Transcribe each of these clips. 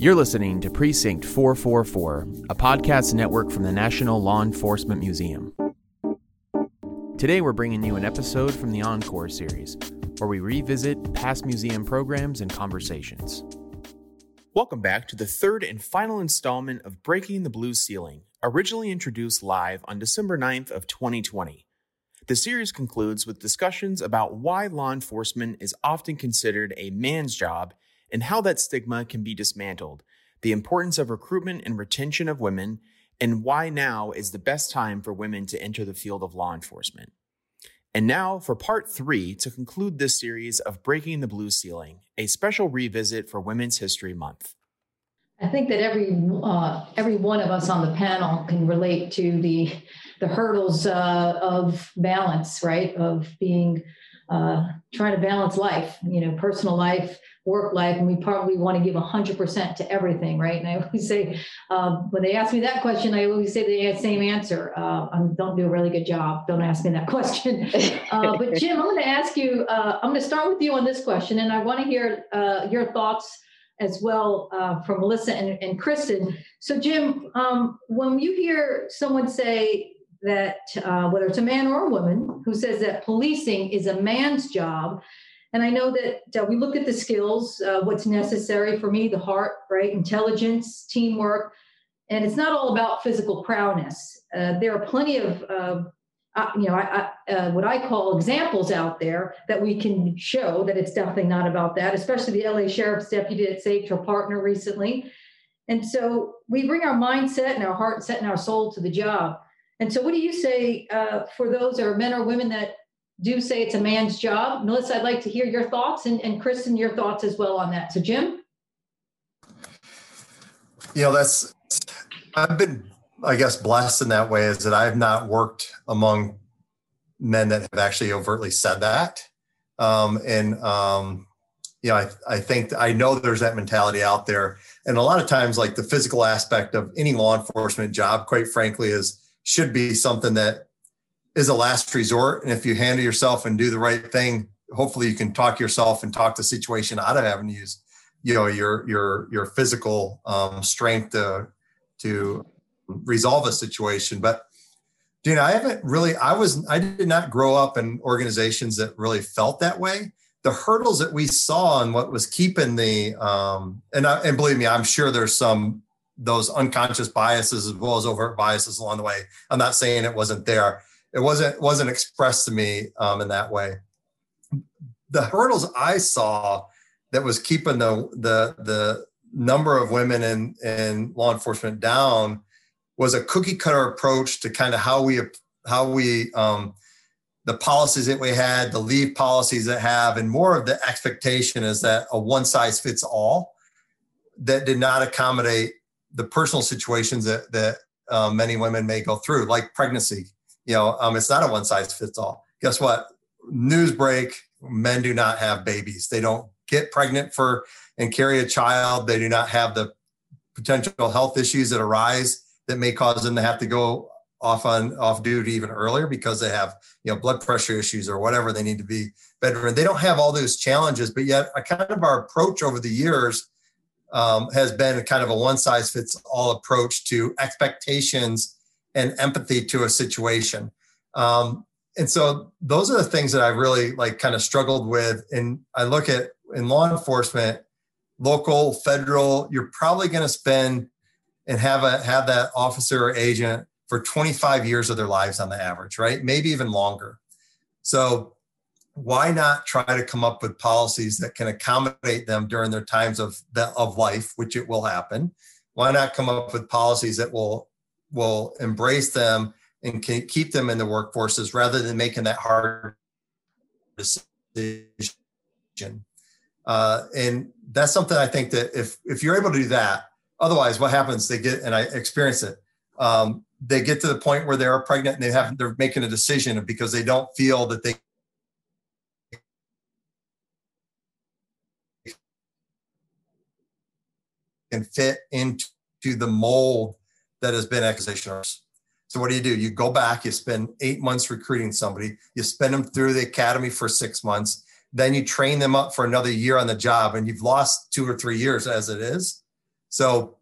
You're listening to Precinct 444, a podcast network from the National Law Enforcement Museum. Today, we're bringing you an episode from the Encore series, where we revisit past museum programs and conversations. Welcome back to the third and final installment of Breaking the Blue Ceiling, originally introduced live on December 9th of 2020. The series concludes with discussions about why law enforcement is often considered a man's job and how that stigma can be dismantled, the importance of recruitment and retention of women, and why now is the best time for women to enter the field of law enforcement. And now for part three to conclude this series of Breaking the Blue Ceiling, a special revisit for Women's History Month. I think that every uh, every one of us on the panel can relate to the the hurdles uh, of balance, right? Of being uh, trying to balance life, you know, personal life, work life, and we probably want to give 100% to everything, right? And I always say, um, when they ask me that question, I always say the same answer. Uh, I don't do a really good job. Don't ask me that question. Uh, but Jim, I'm going to ask you, uh, I'm going to start with you on this question, and I want to hear uh, your thoughts as well uh, from Melissa and, and Kristen. So, Jim, um, when you hear someone say that, uh, whether it's a man or a woman, who says that policing is a man's job, and I know that uh, we look at the skills, uh, what's necessary for me, the heart, right? Intelligence, teamwork. And it's not all about physical prowess. Uh, there are plenty of, uh, you know, I, I, uh, what I call examples out there that we can show that it's definitely not about that, especially the LA Sheriff's deputy that saved her partner recently. And so we bring our mindset and our heart, set and our soul to the job. And so, what do you say uh, for those are men or women that do say it's a man's job. Melissa, I'd like to hear your thoughts and, and Kristen, your thoughts as well on that. So, Jim? You know, that's, I've been, I guess, blessed in that way is that I've not worked among men that have actually overtly said that. Um, and, um, you know, I, I think I know there's that mentality out there. And a lot of times, like the physical aspect of any law enforcement job, quite frankly, is should be something that is a last resort. And if you handle yourself and do the right thing, hopefully you can talk yourself and talk the situation out of having to use, you know, your your your physical um, strength to to resolve a situation. But know, I haven't really. I was. I did not grow up in organizations that really felt that way. The hurdles that we saw and what was keeping the um, and I, and believe me, I'm sure there's some those unconscious biases as well as overt biases along the way. I'm not saying it wasn't there it wasn't wasn't expressed to me um, in that way. The hurdles I saw that was keeping the the the number of women in in law enforcement down was a cookie cutter approach to kind of how we how we um, the policies that we had, the leave policies that have, and more of the expectation is that a one size fits all that did not accommodate the personal situations that that uh, many women may go through, like pregnancy, you know, um, it's not a one size fits all. Guess what? News break: men do not have babies. They don't get pregnant for and carry a child. They do not have the potential health issues that arise that may cause them to have to go off on off duty even earlier because they have you know blood pressure issues or whatever they need to be better. They don't have all those challenges, but yet a kind of our approach over the years um, has been kind of a one size fits all approach to expectations and empathy to a situation. Um, and so those are the things that I really like kind of struggled with. And I look at in law enforcement, local, federal, you're probably going to spend and have a have that officer or agent for 25 years of their lives on the average, right? Maybe even longer. So why not try to come up with policies that can accommodate them during their times of of life, which it will happen? Why not come up with policies that will will embrace them and can keep them in the workforces rather than making that hard decision. Uh, and that's something I think that if if you're able to do that, otherwise, what happens? They get and I experience it. Um, they get to the point where they are pregnant and they have they're making a decision because they don't feel that they can fit into the mold that has been accusations. So what do you do? You go back, you spend eight months recruiting somebody, you spend them through the academy for six months, then you train them up for another year on the job, and you've lost two or three years as it is. So,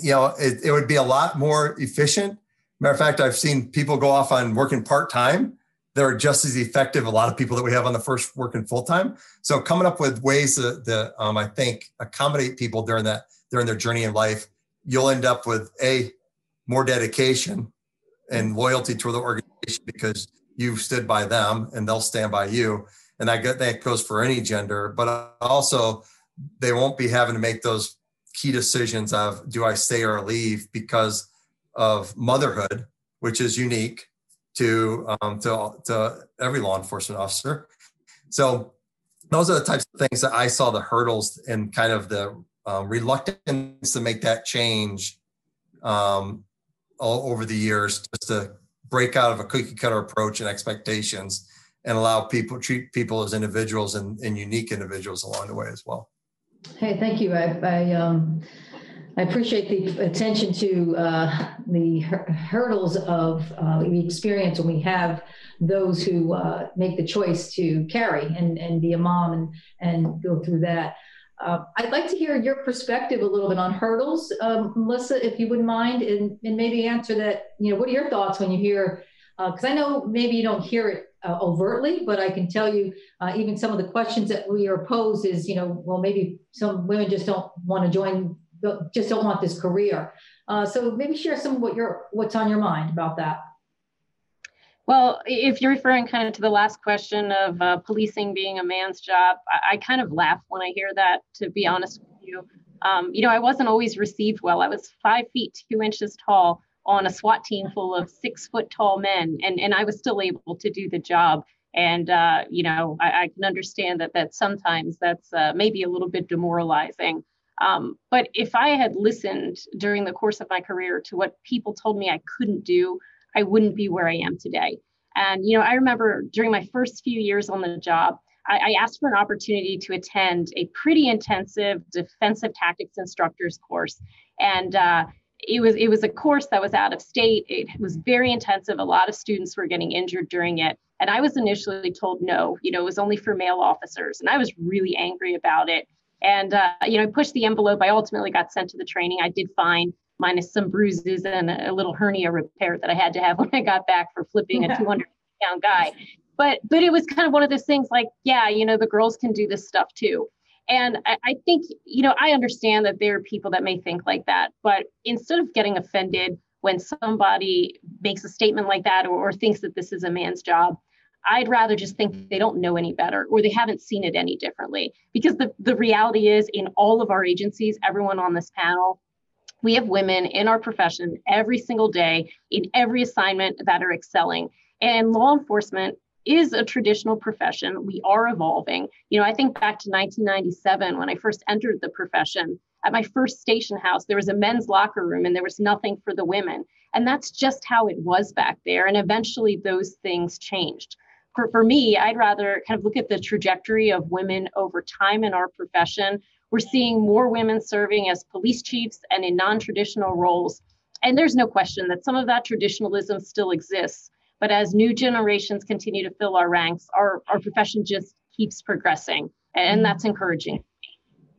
you know, it, it would be a lot more efficient. Matter of fact, I've seen people go off on working part time. They're just as effective. A lot of people that we have on the first working full time. So, coming up with ways that, that um, I think accommodate people during that during their journey in life, you'll end up with a more dedication and loyalty to the organization because you've stood by them and they'll stand by you. And that, that goes for any gender, but also they won't be having to make those key decisions of do I stay or leave because of motherhood, which is unique to um, to, to every law enforcement officer. So those are the types of things that I saw the hurdles and kind of the um, reluctance to make that change um, all over the years, just to break out of a cookie cutter approach and expectations, and allow people treat people as individuals and, and unique individuals along the way as well. Hey, thank you. I, I, um, I appreciate the attention to uh, the hurdles of uh, the experience when we have those who uh, make the choice to carry and, and be a mom and, and go through that. Uh, I'd like to hear your perspective a little bit on hurdles, um, Melissa, if you wouldn't mind, and, and maybe answer that. You know, what are your thoughts when you hear? Because uh, I know maybe you don't hear it uh, overtly, but I can tell you, uh, even some of the questions that we are posed is, you know, well, maybe some women just don't want to join, just don't want this career. Uh, so maybe share some what your what's on your mind about that. Well, if you're referring kind of to the last question of uh, policing being a man's job, I, I, kind of laugh when I hear that, to be honest with you. Um, you know, I wasn't always received well. I was five feet, two inches tall on a SWAT team full of six foot tall men, and, and I was still able to do the job. And, uh, you know, I, I, can understand that, that sometimes that's uh, maybe a little bit demoralizing. Um, but if I had listened during the course of my career to what people told me I couldn't do, I wouldn't be where I am today. And, you know, I remember during my first few years on the job, I, I asked for an opportunity to attend a pretty intensive defensive tactics instructors course. And, uh, it was it was a course that was out of state. It was very intensive. A lot of students were getting injured during it, and I was initially told no. You know, it was only for male officers, and I was really angry about it. And uh, you know, I pushed the envelope. I ultimately got sent to the training. I did fine, minus some bruises and a little hernia repair that I had to have when I got back for flipping a 200 pound guy. But but it was kind of one of those things like, yeah, you know, the girls can do this stuff too. And I, I think, you know, I understand that there are people that may think like that, but instead of getting offended when somebody makes a statement like that or, or thinks that this is a man's job, I'd rather just think they don't know any better or they haven't seen it any differently. Because the, the reality is, in all of our agencies, everyone on this panel, we have women in our profession every single day in every assignment that are excelling. And law enforcement is a traditional profession. We are evolving. You know, I think back to 1997 when I first entered the profession. At my first station house, there was a men's locker room and there was nothing for the women. And that's just how it was back there. And eventually those things changed. For, for me, I'd rather kind of look at the trajectory of women over time in our profession we're seeing more women serving as police chiefs and in non traditional roles. And there's no question that some of that traditionalism still exists. But as new generations continue to fill our ranks, our, our profession just keeps progressing. And mm-hmm. that's encouraging.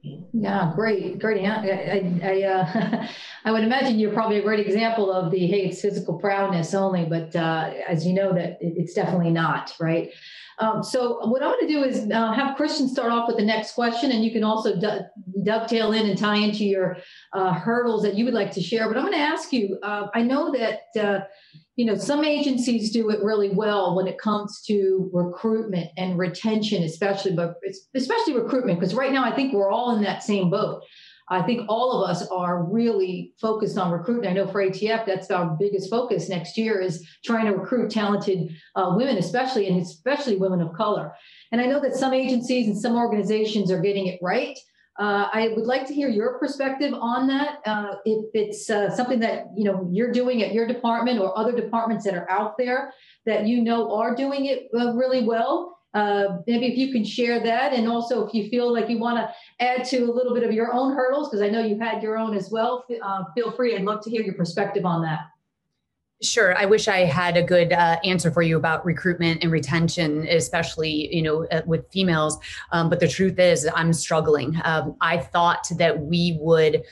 Yeah, great, great. I, I, uh, I, would imagine you're probably a great example of the hey, it's physical proudness only, but uh, as you know, that it's definitely not right. Um, so what I'm going to do is uh, have Kristen start off with the next question, and you can also du- dovetail in and tie into your uh, hurdles that you would like to share. But I'm going to ask you. Uh, I know that uh, you know some agencies do it really well when it comes to recruitment and retention, especially, but especially recruitment because right now I think we're all in that same boat. I think all of us are really focused on recruiting. I know for ATF, that's our biggest focus next year is trying to recruit talented uh, women, especially and especially women of color. And I know that some agencies and some organizations are getting it right. Uh, I would like to hear your perspective on that. Uh, if it's uh, something that you know you're doing at your department or other departments that are out there that you know are doing it uh, really well, uh, maybe if you can share that, and also if you feel like you want to add to a little bit of your own hurdles, because I know you had your own as well. Uh, feel free. I'd love to hear your perspective on that. Sure. I wish I had a good uh, answer for you about recruitment and retention, especially you know uh, with females. Um, but the truth is, I'm struggling. Um, I thought that we would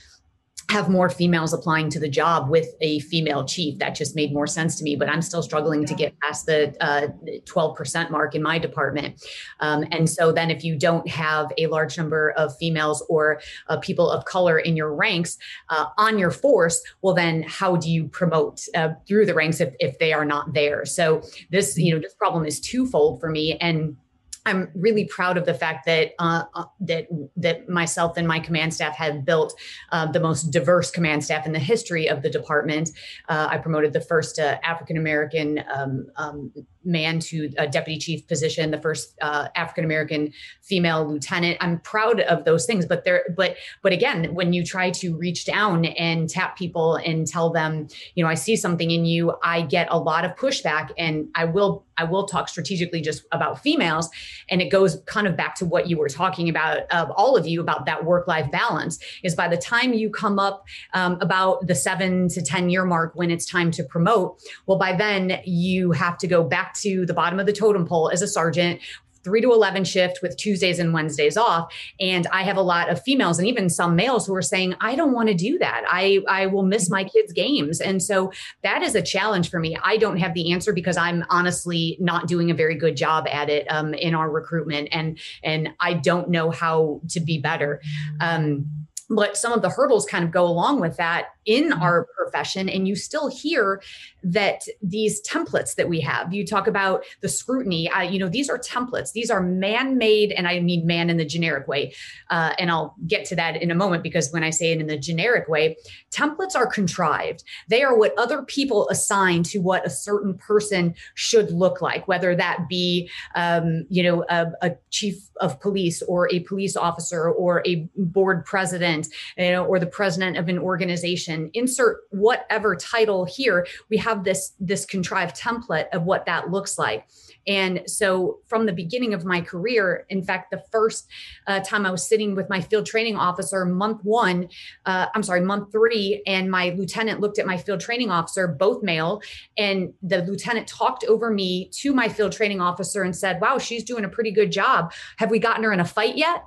have more females applying to the job with a female chief. That just made more sense to me, but I'm still struggling to get past the uh, 12% mark in my department. Um, and so then if you don't have a large number of females or uh, people of color in your ranks uh, on your force, well, then how do you promote uh, through the ranks if, if they are not there? So this, you know, this problem is twofold for me. And I'm really proud of the fact that uh, uh, that that myself and my command staff have built uh, the most diverse command staff in the history of the department. Uh, I promoted the first uh, African American um, um, man to a deputy chief position, the first uh, African American female lieutenant. I'm proud of those things, but there, but but again, when you try to reach down and tap people and tell them, you know, I see something in you, I get a lot of pushback, and I will I will talk strategically just about females. And it goes kind of back to what you were talking about, of all of you, about that work life balance. Is by the time you come up um, about the seven to 10 year mark when it's time to promote, well, by then you have to go back to the bottom of the totem pole as a sergeant 3 to 11 shift with Tuesdays and Wednesdays off. And I have a lot of females and even some males who are saying, I don't want to do that. I, I will miss my kids' games. And so that is a challenge for me. I don't have the answer because I'm honestly not doing a very good job at it um, in our recruitment. And, and I don't know how to be better. Um, but some of the hurdles kind of go along with that in mm-hmm. our profession and you still hear that these templates that we have you talk about the scrutiny uh, you know these are templates. These are man-made and i mean man in the generic way uh, and i'll get to that in a moment because when i say it in the generic way templates are contrived. They are what other people assign to what a certain person should look like whether that be um, you know a, a chief of police or a police officer or a board president you know or the president of an organization and insert whatever title here we have this this contrived template of what that looks like. And so from the beginning of my career in fact the first uh, time i was sitting with my field training officer month one uh, i'm sorry month three and my lieutenant looked at my field training officer both male and the lieutenant talked over me to my field training officer and said wow she's doing a pretty good job. Have we gotten her in a fight yet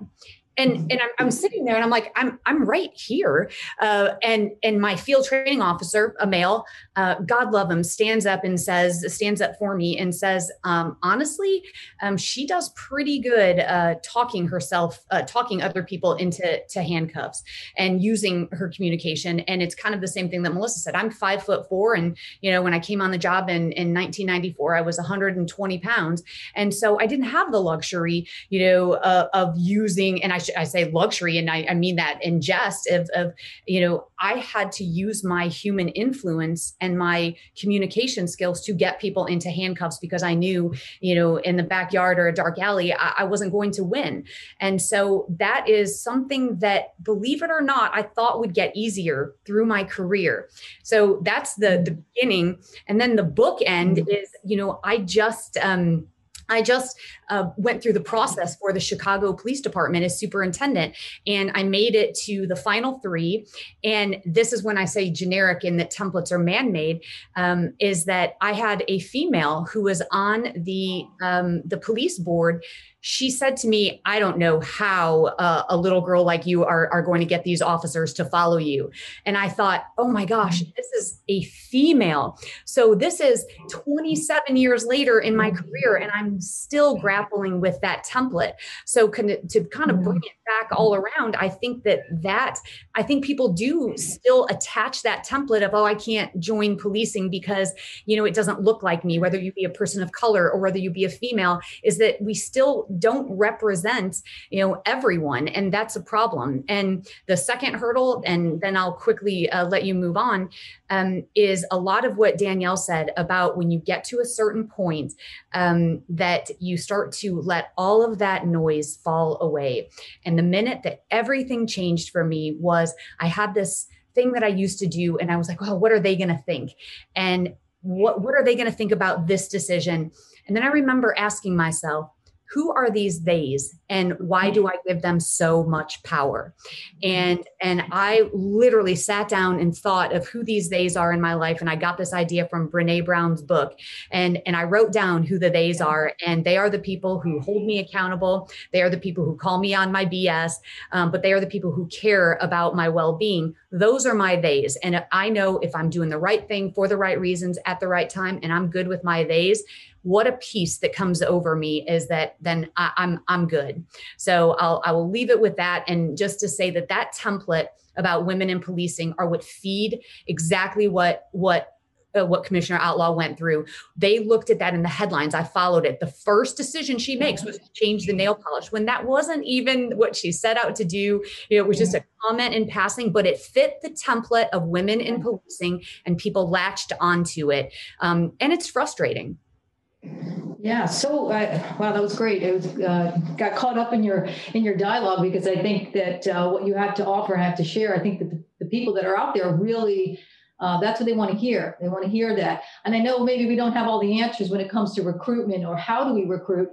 and and I'm, I'm, sitting there and I'm like I'm I'm right here, uh, and and my field training officer, a male, uh, God love him, stands up and says stands up for me and says, um, honestly, um, she does pretty good uh, talking herself, uh, talking other people into to handcuffs and using her communication. And it's kind of the same thing that Melissa said. I'm five foot four, and you know when I came on the job in in 1994, I was 120 pounds, and so I didn't have the luxury, you know, uh, of using and I I say luxury, and I, I mean that in jest of, of, you know, I had to use my human influence and my communication skills to get people into handcuffs because I knew, you know, in the backyard or a dark alley, I, I wasn't going to win. And so that is something that, believe it or not, I thought would get easier through my career. So that's the the beginning, and then the book end mm-hmm. is, you know, I just um I just uh, went through the process for the Chicago Police Department as superintendent, and I made it to the final three. And this is when I say generic in that templates are man made, um, is that I had a female who was on the um, the police board she said to me, I don't know how uh, a little girl like you are, are going to get these officers to follow you. And I thought, oh my gosh, mm. this is a female. So this is 27 years later in my career, and I'm still grappling with that template. So to kind of bring it back all around, I think that that, I think people do still attach that template of, oh, I can't join policing because, you know, it doesn't look like me, whether you be a person of color or whether you be a female, is that we still don't represent you know everyone and that's a problem and the second hurdle and then i'll quickly uh, let you move on um, is a lot of what danielle said about when you get to a certain point um, that you start to let all of that noise fall away and the minute that everything changed for me was i had this thing that I used to do. And I was like, well, what are they going to think? And what, what are they going to think about this decision? And then I remember asking myself, who are these theys and why do I give them so much power? And and I literally sat down and thought of who these theys are in my life. And I got this idea from Brene Brown's book. And, and I wrote down who the theys are. And they are the people who hold me accountable. They are the people who call me on my BS, um, but they are the people who care about my well-being. Those are my theys. And I know if I'm doing the right thing for the right reasons at the right time and I'm good with my theys, what a peace that comes over me is that then I, am I'm, I'm good. So I'll I will leave it with that, and just to say that that template about women in policing are what feed exactly what what uh, what Commissioner Outlaw went through. They looked at that in the headlines. I followed it. The first decision she makes was to change the nail polish when that wasn't even what she set out to do. It was just a comment in passing, but it fit the template of women in policing, and people latched onto it. Um, and it's frustrating. Yeah. So, uh, wow, that was great. It was uh, got caught up in your in your dialogue because I think that uh, what you have to offer and have to share. I think that the, the people that are out there really. Uh, that's what they want to hear. They want to hear that. And I know maybe we don't have all the answers when it comes to recruitment or how do we recruit,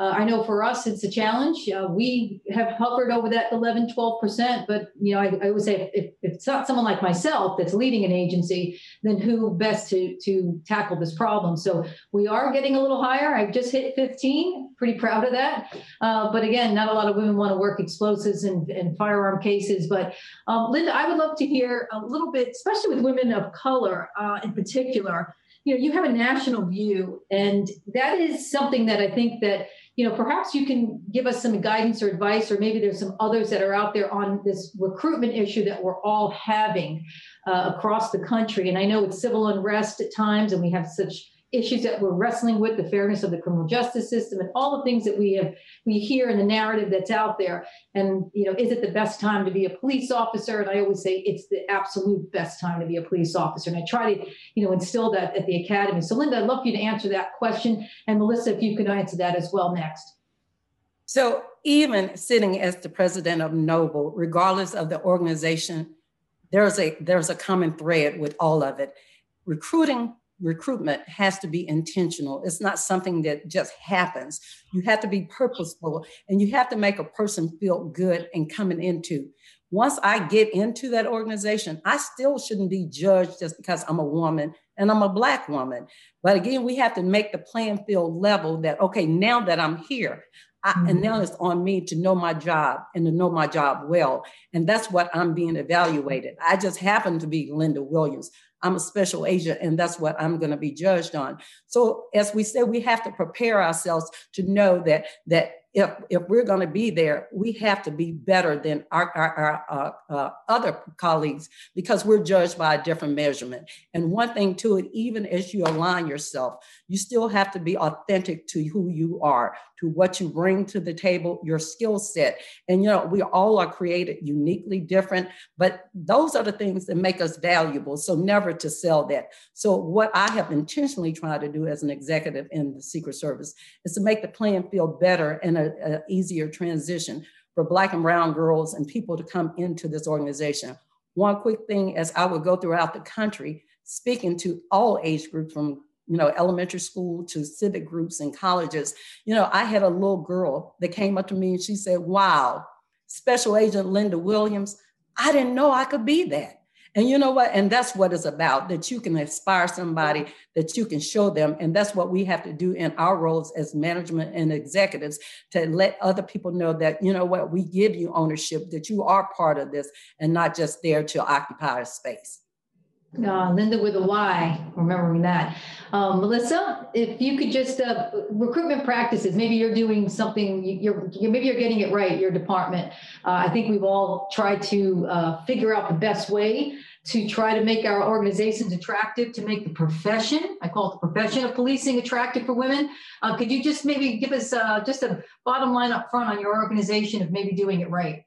uh, I know for us, it's a challenge. Uh, we have hovered over that 11, 12%. But, you know, I, I would say if, if, it's not someone like myself that's leading an agency, then who best to, to tackle this problem? So we are getting a little higher. I've just hit 15, pretty proud of that. Uh, but again, not a lot of women want to work explosives and, and firearm cases. But um, Lynda, I would love to hear a little bit, especially with women of color uh, in particular. You know, you have a national view, and that is something that I think that you know, perhaps you can give us some guidance or advice, or maybe there's some others that are out there on this recruitment issue that we're all having uh, across the country. And I know it's civil unrest at times, and we have such issues that we're wrestling with, the fairness of the criminal justice system, and all the things that we have we hear in the narrative that's out there. And you know, is it the best time to be a police officer? And I always say it's the absolute best time to be a police officer. And I try to, you know, instill that at the academy. So Lynda, I'd love for you to answer that question. And Melissa, if you could answer that as well next. So even sitting as the president of NOBLE, regardless of the organization, there's a there's a common thread with all of it. Recruiting recruitment has to be intentional. It's not something that just happens. You have to be purposeful and you have to make a person feel good and coming into. Once I get into that organization, I still shouldn't be judged just because I'm a woman and I'm a black woman. But again, we have to make the playing field level that, okay, now that I'm here, I, and mm-hmm. now it's on me to know my job and to know my job well. And that's what I'm being evaluated. I just happen to be Lynda Williams. I'm a special agent, and that's what I'm going to be judged on. So, as we said, we have to prepare ourselves to know that that if if we're going to be there, we have to be better than our, our, our uh, uh, other colleagues because we're judged by a different measurement. And one thing to it, even as you align yourself, you still have to be authentic to who you are, to what you bring to the table, your skill set. And you know, we all are created uniquely different, but those are the things that make us valuable. So never to sell that. So what I have intentionally tried to do as an executive in the Secret Service is to make the playing field better and a, a easier transition for Black and Brown girls and people to come into this organization. One quick thing as I would go throughout the country, speaking to all age groups from you know elementary school to civic groups and colleges you know i had a little girl that came up to me and she said wow special agent lynda williams i didn't know i could be that and you know what? And that's what it's about that you can inspire somebody, that you can show them. And that's what we have to do in our roles as management and executives to let other people know that, you know what, we give you ownership, that you are part of this and not just there to occupy a space. Uh, Lynda with a Y, remembering that. Um, Melissa, if you could just uh, recruitment practices, maybe you're doing something, you're, you're maybe you're getting it right, your department. Uh, I think we've all tried to uh, figure out the best way to try to make our organizations attractive, to make the profession, I call it the profession of policing attractive for women. Uh, could you just maybe give us uh, just a bottom line up front on your organization of maybe doing it right?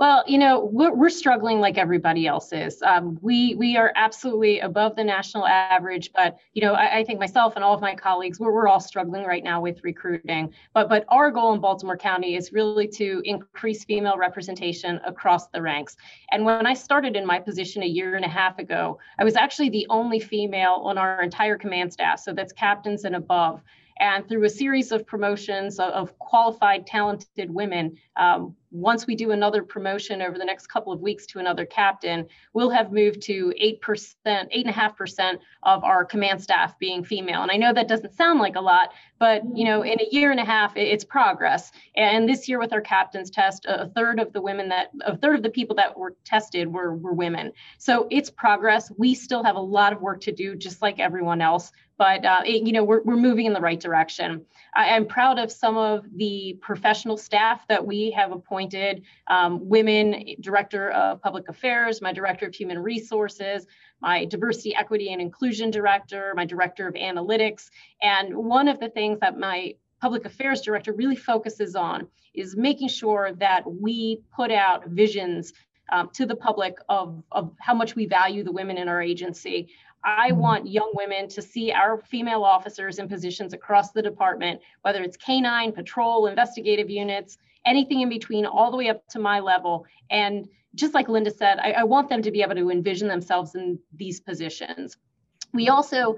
Well, you know, we're, we're struggling like everybody else is. Um, we we are absolutely above the national average, but you know, I, I, think myself and all of my colleagues, we're, we're all struggling right now with recruiting. But but our goal in Baltimore County is really to increase female representation across the ranks. And when I started in my position a year and a half ago, I was actually the only female on our entire command staff, so that's captains and above. And through a series of promotions of, qualified, talented women, um, once we do another promotion over the next couple of weeks to another captain, we'll have moved to 8%, 8.5% of our command staff being female. And I know that doesn't sound like a lot, but you know, in a year and a half, it's progress. And this year with our captain's test, a third of the women that, a third of the people that were tested were, were women. So it's progress. We still have a lot of work to do, just like everyone else but uh, it, you know we're, we're moving in the right direction. I, am proud of some of the professional staff that we have appointed. Um, women director of public affairs, my director of human resources, my diversity, equity, and inclusion director, my director of analytics, and one of the things that my public affairs director really focuses on is making sure that we put out visions um, to the public of, of how much we value the women in our agency. I mm-hmm. want young women to see our female officers in positions across the department, whether it's canine, patrol, investigative units, anything in between, all the way up to my level. And just like Lynda said, I, I want them to be able to envision themselves in these positions. We also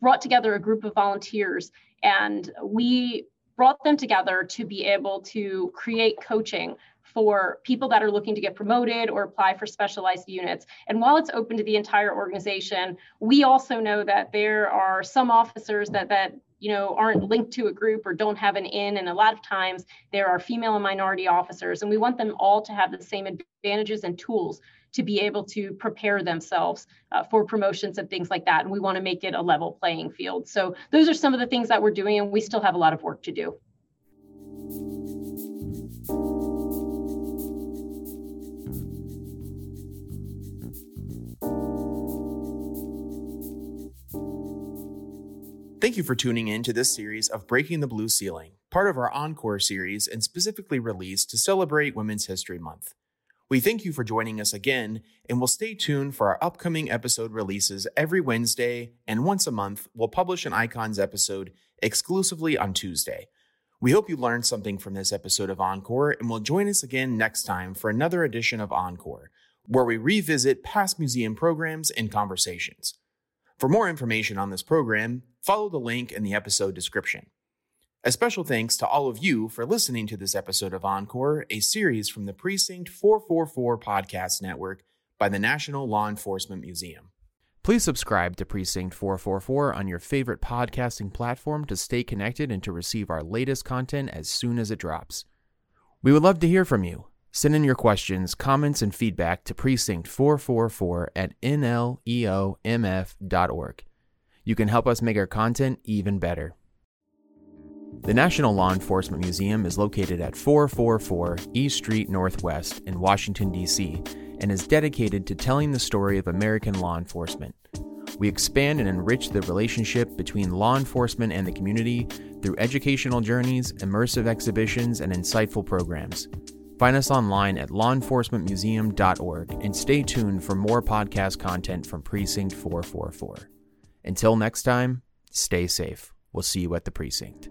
brought together a group of volunteers and we brought them together to be able to create coaching for people that are looking to get promoted or apply for specialized units. And while it's open to the entire organization, we also know that there are some officers that that you know aren't linked to a group or don't have an in and a lot of times there are female and minority officers and we want them all to have the same advantages and tools to be able to prepare themselves uh, for promotions and things like that and we want to make it a level playing field so those are some of the things that we're doing and we still have a lot of work to do Thank you for tuning in to this series of Breaking the Blue Ceiling, part of our Encore series and specifically released to celebrate Women's History Month. We thank you for joining us again, and we'll stay tuned for our upcoming episode releases every Wednesday, and once a month, we'll publish an Icons episode exclusively on Tuesday. We hope you learned something from this episode of Encore, and will join us again next time for another edition of Encore, where we revisit past museum programs and conversations. For more information on this program, follow the link in the episode description. A special thanks to all of you for listening to this episode of Encore, a series from the Precinct 444 Podcast Network by the National Law Enforcement Museum. Please subscribe to Precinct 444 on your favorite podcasting platform to stay connected and to receive our latest content as soon as it drops. We would love to hear from you. Send in your questions, comments, and feedback to precinct444 at nleomf.org. You can help us make our content even better. The National Law Enforcement Museum is located at 444 East Street Northwest in Washington, D.C., and is dedicated to telling the story of American law enforcement. We expand and enrich the relationship between law enforcement and the community through educational journeys, immersive exhibitions, and insightful programs. Find us online at lawenforcementmuseum.org and stay tuned for more podcast content from Precinct 444. Until next time, stay safe. We'll see you at the precinct.